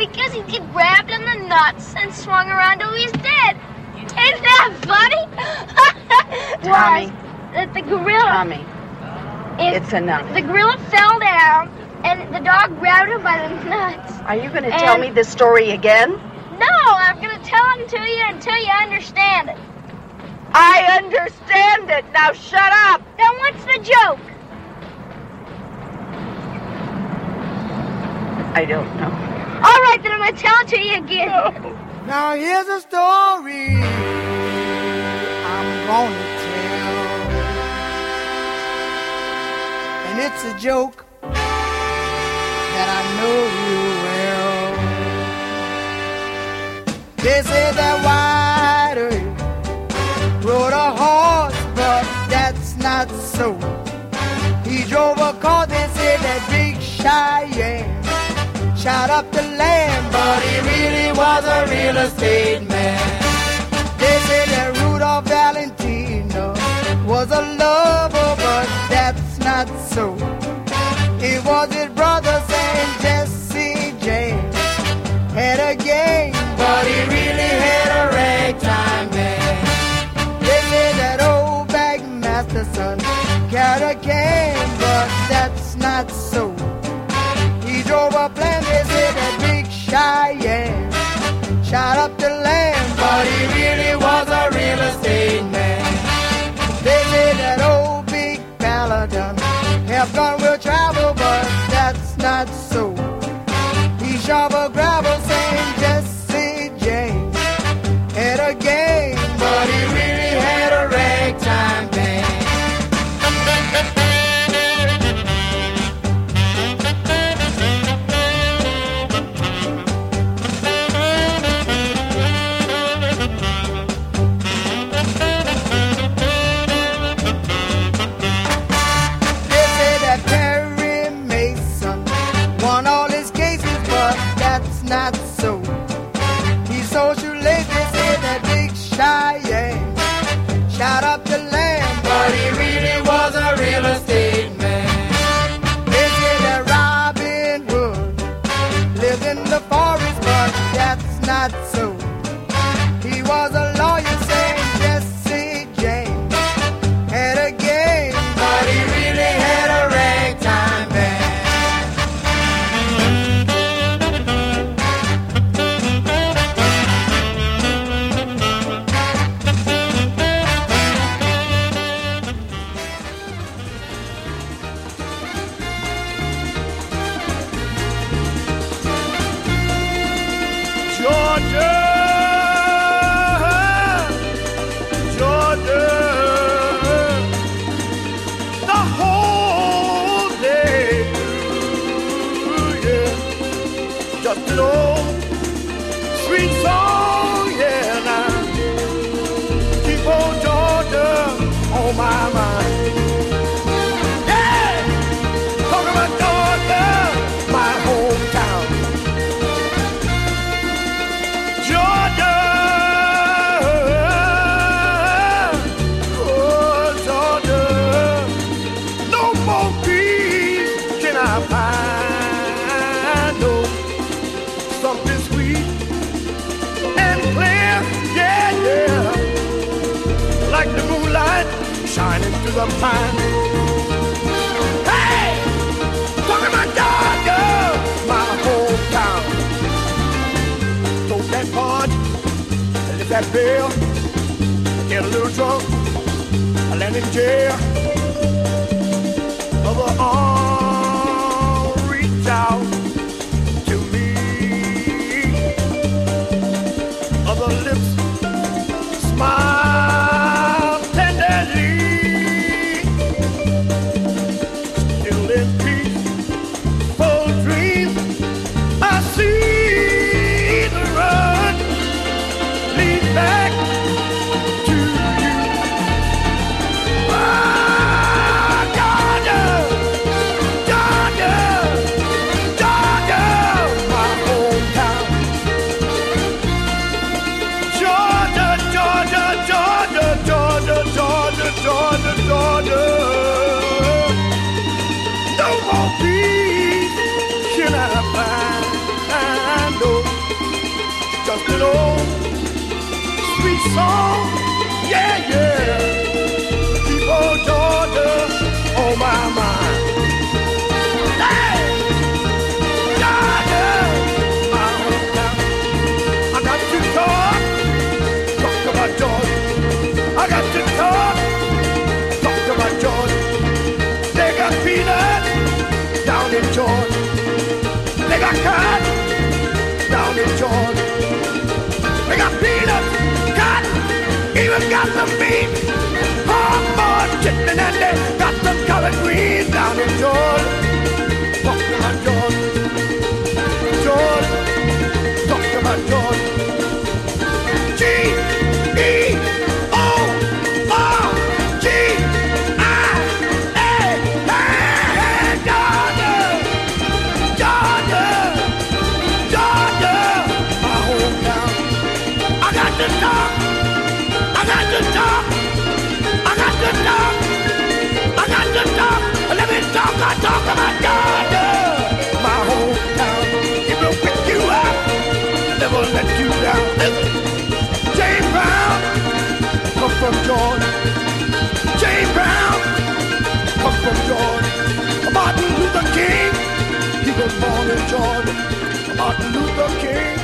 Because he get grabbed in the nuts and swung around till he's dead. Isn't that funny? Tommy. That the gorilla. Tommy, it- it's enough. The gorilla fell down, and the dog grabbed him by the nuts. Are you going to tell me this story again? No, I'm gonna tell it to you until you understand it. I understand it. Now shut up. Then what's the joke? I don't know. All right, then I'm gonna tell it to you again. Now here's a story I'm gonna tell. And it's a joke that I know you well. They say that White rode a horse, but that's not so. He drove a car, they say that Big Cheyenne shot up the land, but he really was a real estate man. They say that Rudolph Valentino was a lover, but that's not so. It was his brother Saint Jesse James had a game, but he really had a ragtime band. They say that old Bat Masterson carried a cane, but that's not so. He drove a they said that big Cheyenne shot up the land, but he really was a real estate man. They say that old big Paladin have gone will travel, but that's not so. He shovel gravel, saying through. Hey, Georgia, my hometown that punch, that bill, get a little drunk, I land in jail. even got the beat. Hardboard, chicken and they got the collard greens down in Georgia. was born in Georgia, Martin Luther King.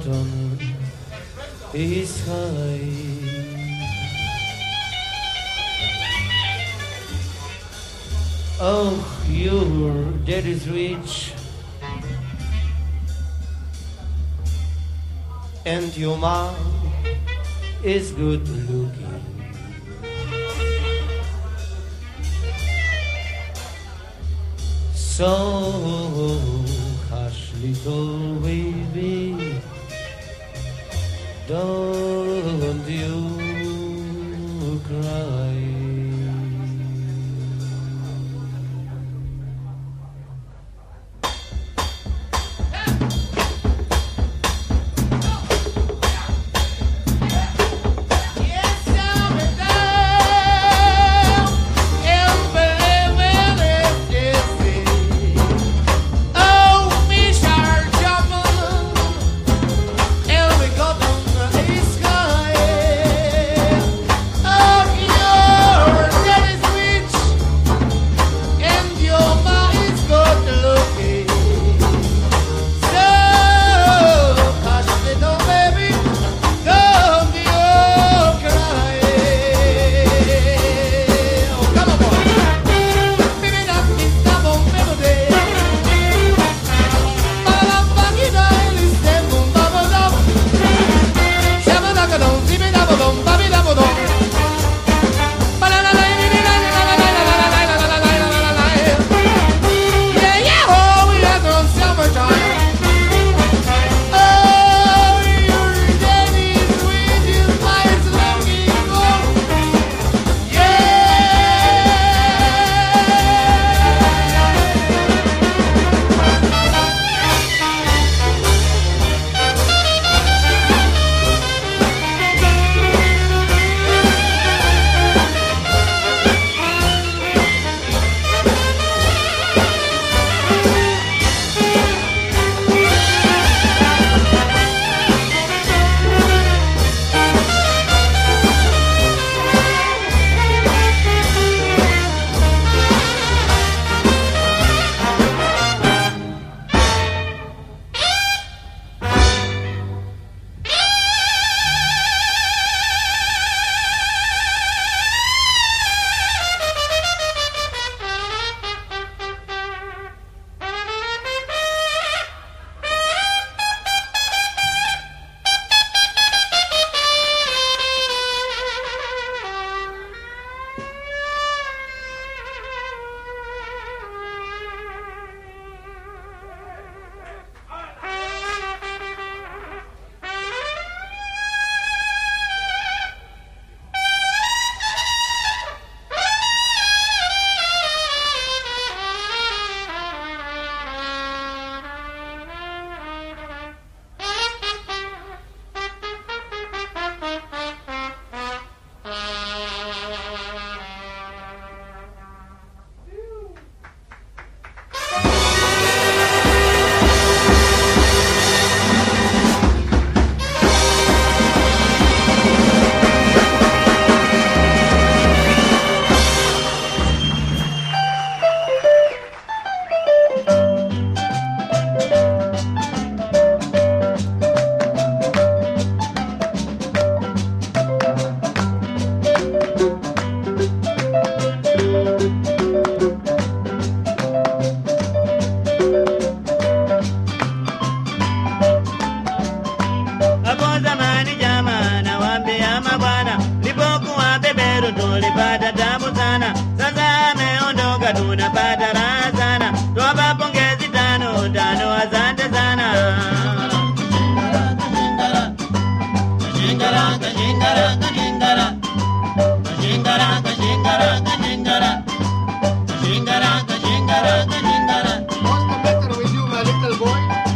Vatanı İsrail Oh, you, daddy's rich. And your mom is good looking. So hush little baby don't you cry.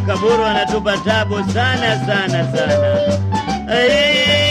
Kaburu anatupa tabu sana sana sana. Tupigeni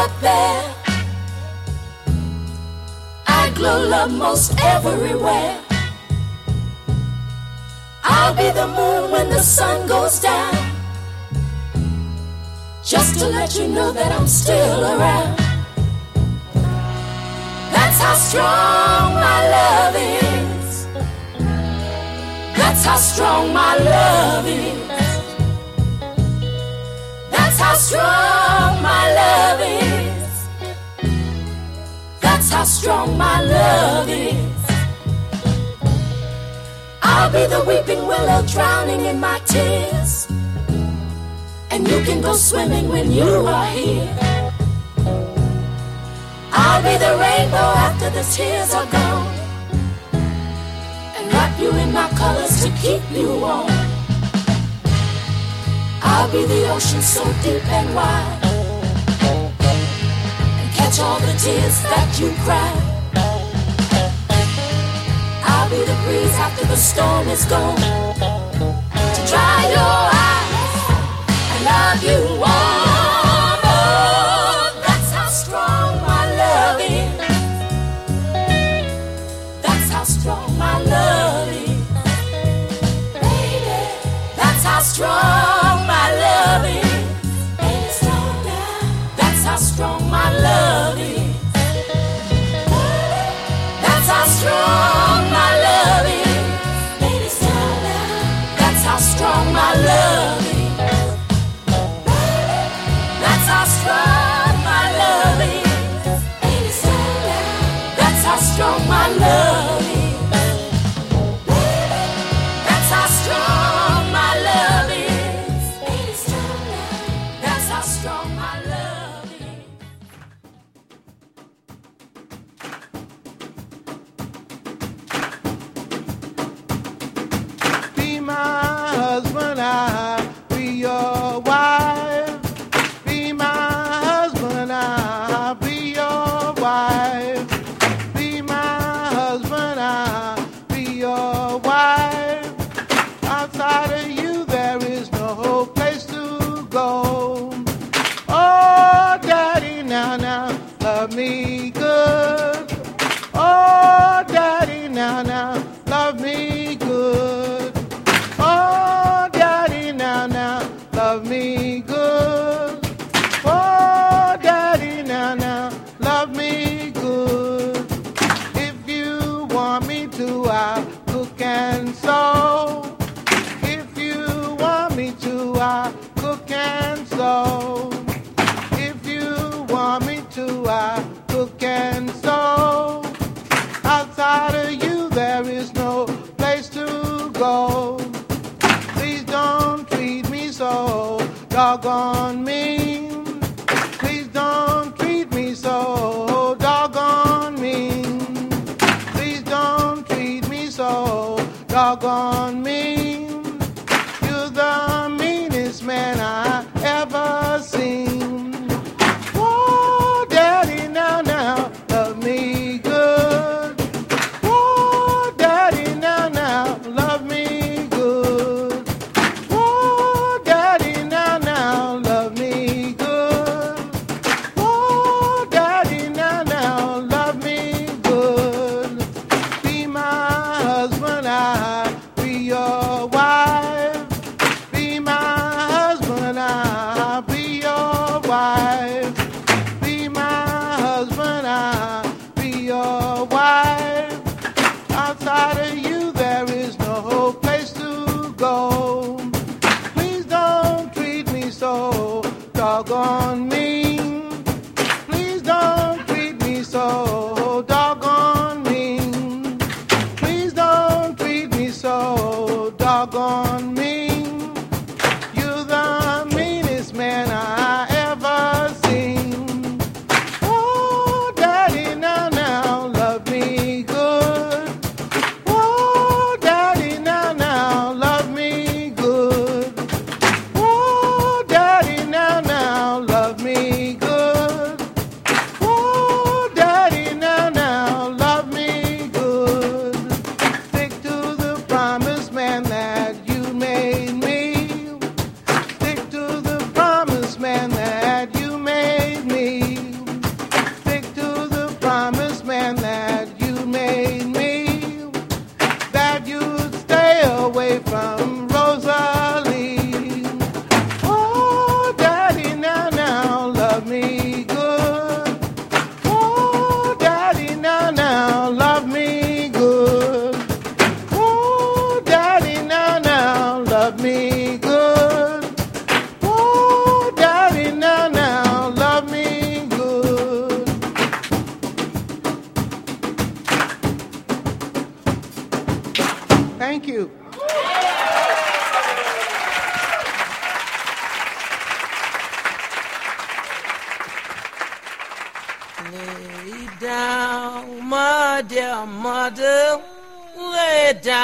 up there. I glow love most everywhere. I'll be the moon when the sun goes down. Just to let you know that I'm still around. That's how strong my love is. That's how strong my love is. That's how strong. How strong my love is. I'll be the weeping willow drowning in my tears. And you can go swimming when you are here. I'll be the rainbow after the tears are gone. And wrap you in my colors to keep you warm. I'll be the ocean so deep and wide all the tears that you cry, I'll be the breeze after the storm is gone to dry your eyes. I love you all. on my love.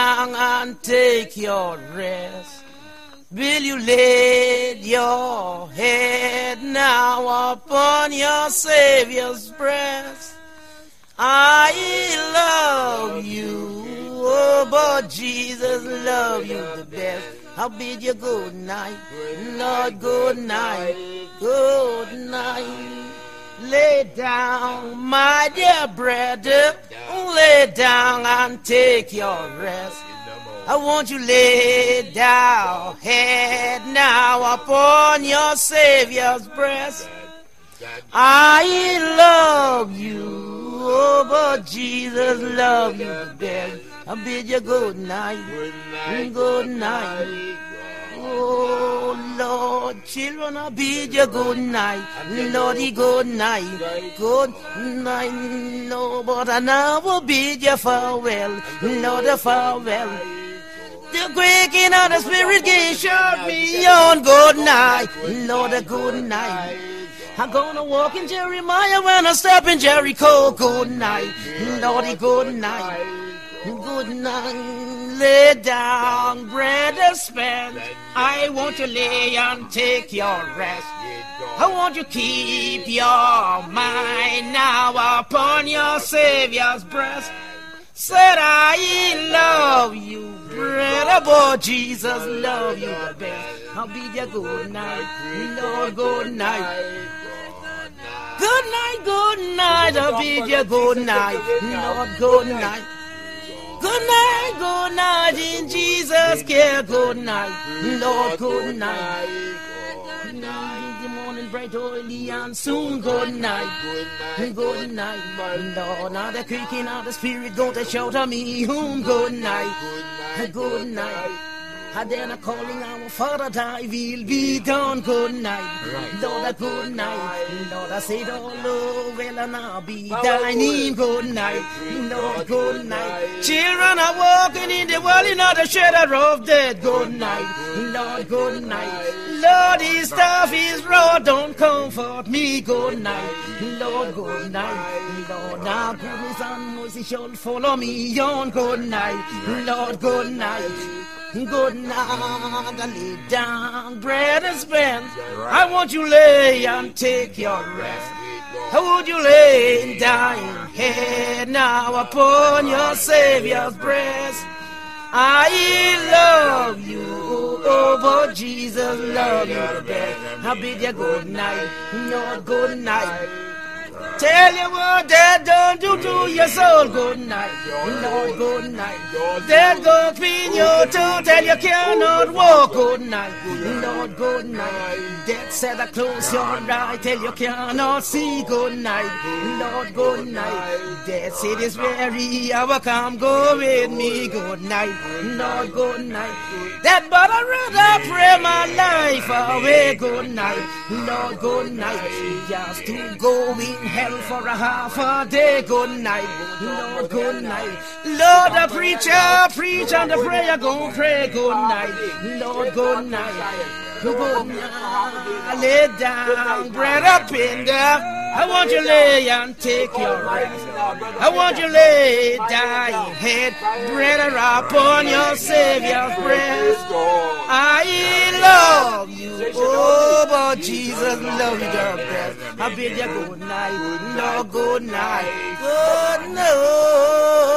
Down and take your rest. Will you lay your head now upon your Savior's breast? I love you, oh, but Jesus love you the best. I'll bid you good night, Lord, good night, good night. Lay down, my dear brother, lay down and take your rest. I want you lay down, head now upon your Savior's breast. I love you, oh, but Jesus love you best. I bid you good night, good night. Oh Lord, children, I bid you good night, Lordy, good night, good night. No, but I now will bid you farewell, Lord, farewell. The quaking of the spirit gate shut me on good night, Lord, a good night. I'm gonna walk in Jeremiah when I step in Jericho. Good night, Lordy, good night. Good night, lay down, bread is spent. I want you lay and take your rest. I want you keep your mind now upon your Savior's breast. Said I love you, brother, boy, Jesus love you the best. I'll be your good night, Lord, good night. Good night, good night, I'll be your good night, Lord, good night. Good night, good night, in Jesus' care, good night, Lord, good night. Good night, the morning, bright, early, and soon, good night, good night, good night. Lord. Now the creaking of the spirit, go to shelter me home, good night, good night. And then a calling our Father, thy will be done. Good night, Lord, good night. Lord, I said all over, well, and I'll be dining. Good night, Lord, good night. Children are walking in the world in the shadow of death. Good night, Lord, good night. Lord, his staff is raw, don't comfort me. Good night, Lord, good night. Lord, now goodness and mercy shall follow me on. Good night, Lord, good night. Good night, I lay down, bread and spent. I want you lay and take your rest. How would you lay down head now upon your Savior's breast. I love you, oh, but Jesus love you best. I bid you good night, Lord, good night. Tell you what that don't do to your soul. Good night, Lord, good night. That go clean your toe, tell you cannot walk. Good night, Lord, good night. That said I close your eye, tell you cannot see. Good night, Lord, good night. That said it's very hour come go with me. Good night, Lord, good night. That but I rather pray my life away. Good night, Lord, good night. Just to go in hell for a half a day. Good night, Lord, good night. Lord, the preacher preach and the prayer go pray. Good night, Lord, good night. Good night. Lay down, bread up in there. I want you lay and take your rest. I want you lay thy head, brother, upon your Savior's breast. I love you, oh, but Jesus loves you the best. I bid you good night, Lord, good night, good night.